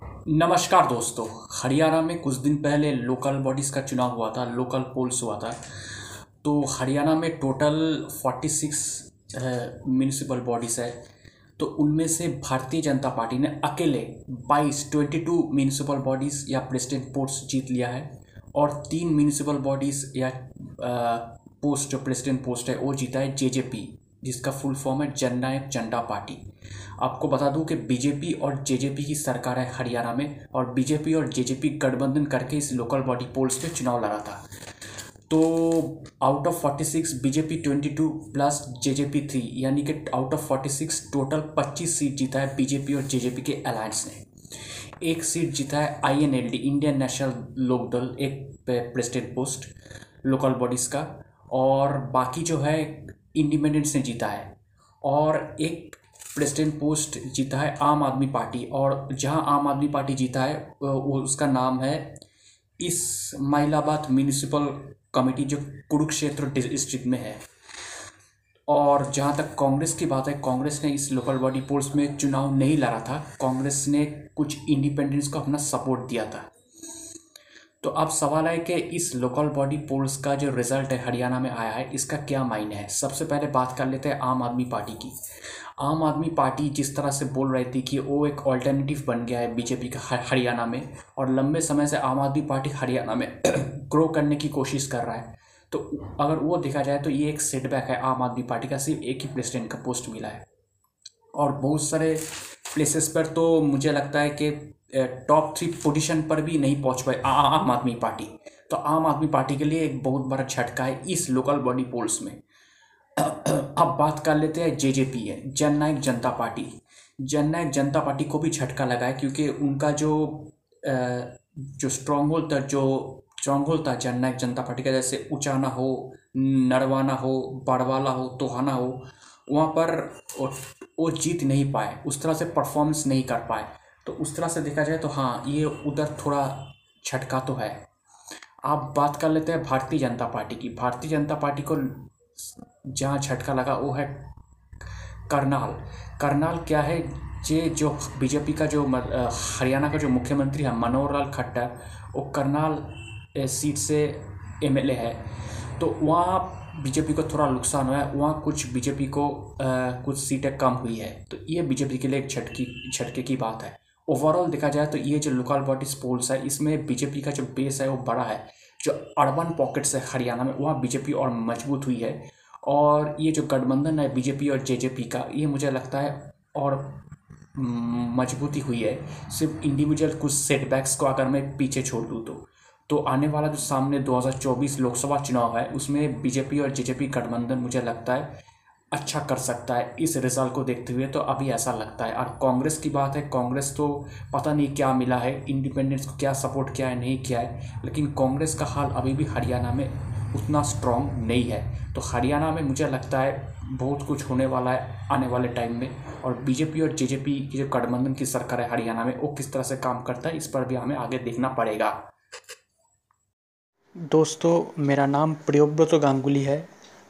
नमस्कार दोस्तों। हरियाणा में कुछ दिन पहले लोकल बॉडीज़ का चुनाव हुआ था लोकल पोल्स हुआ था। तो हरियाणा में टोटल 46 म्यूनिसिपल बॉडीज़ है। तो उनमें से भारतीय जनता पार्टी ने अकेले 22 22 म्यूनिसिपल बॉडीज़ या प्रेसिडेंट पोस्ट जीत लिया है और तीन म्यूनिसिपल बॉडीज़ या पोस्ट जो प्रेसिडेंट पोस्ट है, वो जीता है जेजेपी जिसका फुल फॉर्म है जननायक जनता पार्टी। आपको बता दूँ कि बीजेपी और जेजेपी की सरकार है हरियाणा में और बीजेपी और जेजेपी गठबंधन करके इस लोकल बॉडी पोल्स पे चुनाव लड़ा था। तो out of forty six BJP twenty two plus JJP three यानी कि out of forty six total पच्चीस सीट जीता है बीजेपी और जेजेपी के अलायंस ने। एक सीट जीता है I N L D Indian National Lokdal एक प्रेसिडेंट पोस्ट लोकल बॉडीज़ का। और बाकी जो है इंडिपेंडेंस ने जीता है और एक प्रेसिडेंट पोस्ट जीता है आम आदमी पार्टी और जहाँ आम आदमी पार्टी जीता है, वो उसका नाम है इस महिलाबाद म्यूनिसिपल कमेटी जो कुरुक्षेत्र डिस्ट्रिक्ट में है। और जहाँ तक कांग्रेस की बात है, कांग्रेस ने इस लोकल बॉडी पोल्स में चुनाव नहीं लड़ा था, कांग्रेस ने कुछ इंडिपेंडेंस को अपना सपोर्ट दिया था। तो अब सवाल है कि इस लोकल बॉडी पोल्स का जो रिज़ल्ट है हरियाणा में आया है, इसका क्या मायने है? सबसे पहले बात कर लेते हैं आम आदमी पार्टी की। आम आदमी पार्टी जिस तरह से बोल रही थी कि वो एक ऑल्टरनेटिव बन गया है बीजेपी का हरियाणा में, और लंबे समय से आम आदमी पार्टी हरियाणा में ग्रो करने की कोशिश कर रहा है। तो अगर वो देखा जाए तो ये एक सेटबैक है आम आदमी पार्टी का, सिर्फ़ एक ही प्रेसिडेंट का पोस्ट मिला है। और बहुत सारे प्लेसेस पर तो मुझे लगता है कि टॉप थ्री पोजीशन पर भी नहीं पहुँच पाए आम आदमी पार्टी। तो आम आदमी पार्टी के लिए एक बहुत बड़ा झटका है इस लोकल बॉडी पोल्स में। अब बात कर लेते हैं जे जे पी है जननायक जनता पार्टी। जननायक जनता पार्टी को भी झटका लगा है क्योंकि उनका जो जो स्ट्रॉन्ग होल था, जो स्ट्रॉन्ग होल था जननायक जनता पार्टी का, जैसे उचाना हो, नरवाना हो, बड़वाला हो, तोहाना हो, वहाँ पर वो जीत नहीं पाए, उस तरह से परफॉर्मेंस नहीं कर पाए। तो उस तरह से देखा जाए तो हाँ ये उधर थोड़ा छटका तो है। आप बात कर लेते हैं भारतीय जनता पार्टी की। भारतीय जनता पार्टी को जहाँ झटका लगा वो है करनाल। करनाल क्या है? ये जो बीजेपी का जो हरियाणा का जो मुख्यमंत्री है मनोहर लाल खट्टर वो करनाल सीट से एमएलए है। तो वहाँ बीजेपी को थोड़ा नुकसान हुआ है। वहाँ कुछ बीजेपी को आ, कुछ सीटें कम हुई है। तो ये बीजेपी के लिए एक झटकी झटके की बात है। ओवरऑल देखा जाए तो ये जो लोकल बॉडीज पोल्स है, इसमें बीजेपी का जो बेस है, वो बड़ा है। जो अर्बन पॉकेट्स है हरियाणा में, वहाँ बीजेपी और मज़बूत हुई है। और ये जो गठबंधन है बीजेपी और जेजेपी का, ये मुझे लगता है और मजबूती हुई है। सिर्फ़ इंडिविजुअल कुछ सेटबैक्स को अगर मैं पीछे छोड़ दूँ तो। तो आने वाला जो सामने 2024 लोकसभा चुनाव है, उसमें बीजेपी और जेजेपी गठबंधन मुझे लगता है अच्छा कर सकता है इस रिज़ल्ट को देखते हुए तो अभी ऐसा लगता है। और कांग्रेस की बात है, कांग्रेस तो पता नहीं क्या मिला है इंडिपेंडेंस को क्या सपोर्ट किया है, नहीं किया है, लेकिन कांग्रेस का हाल अभी भी हरियाणा में उतना स्ट्रॉन्ग नहीं है। तो हरियाणा में मुझे लगता है, बहुत कुछ होने वाला है आने वाले टाइम में। और बीजेपी और जेजेपी की जो गठबंधन की सरकार है हरियाणा में, वो किस तरह से काम करता है, इस पर भी हमें आगे देखना पड़ेगा। दोस्तों, मेरा नाम प्रियोव्रत गांगुली है।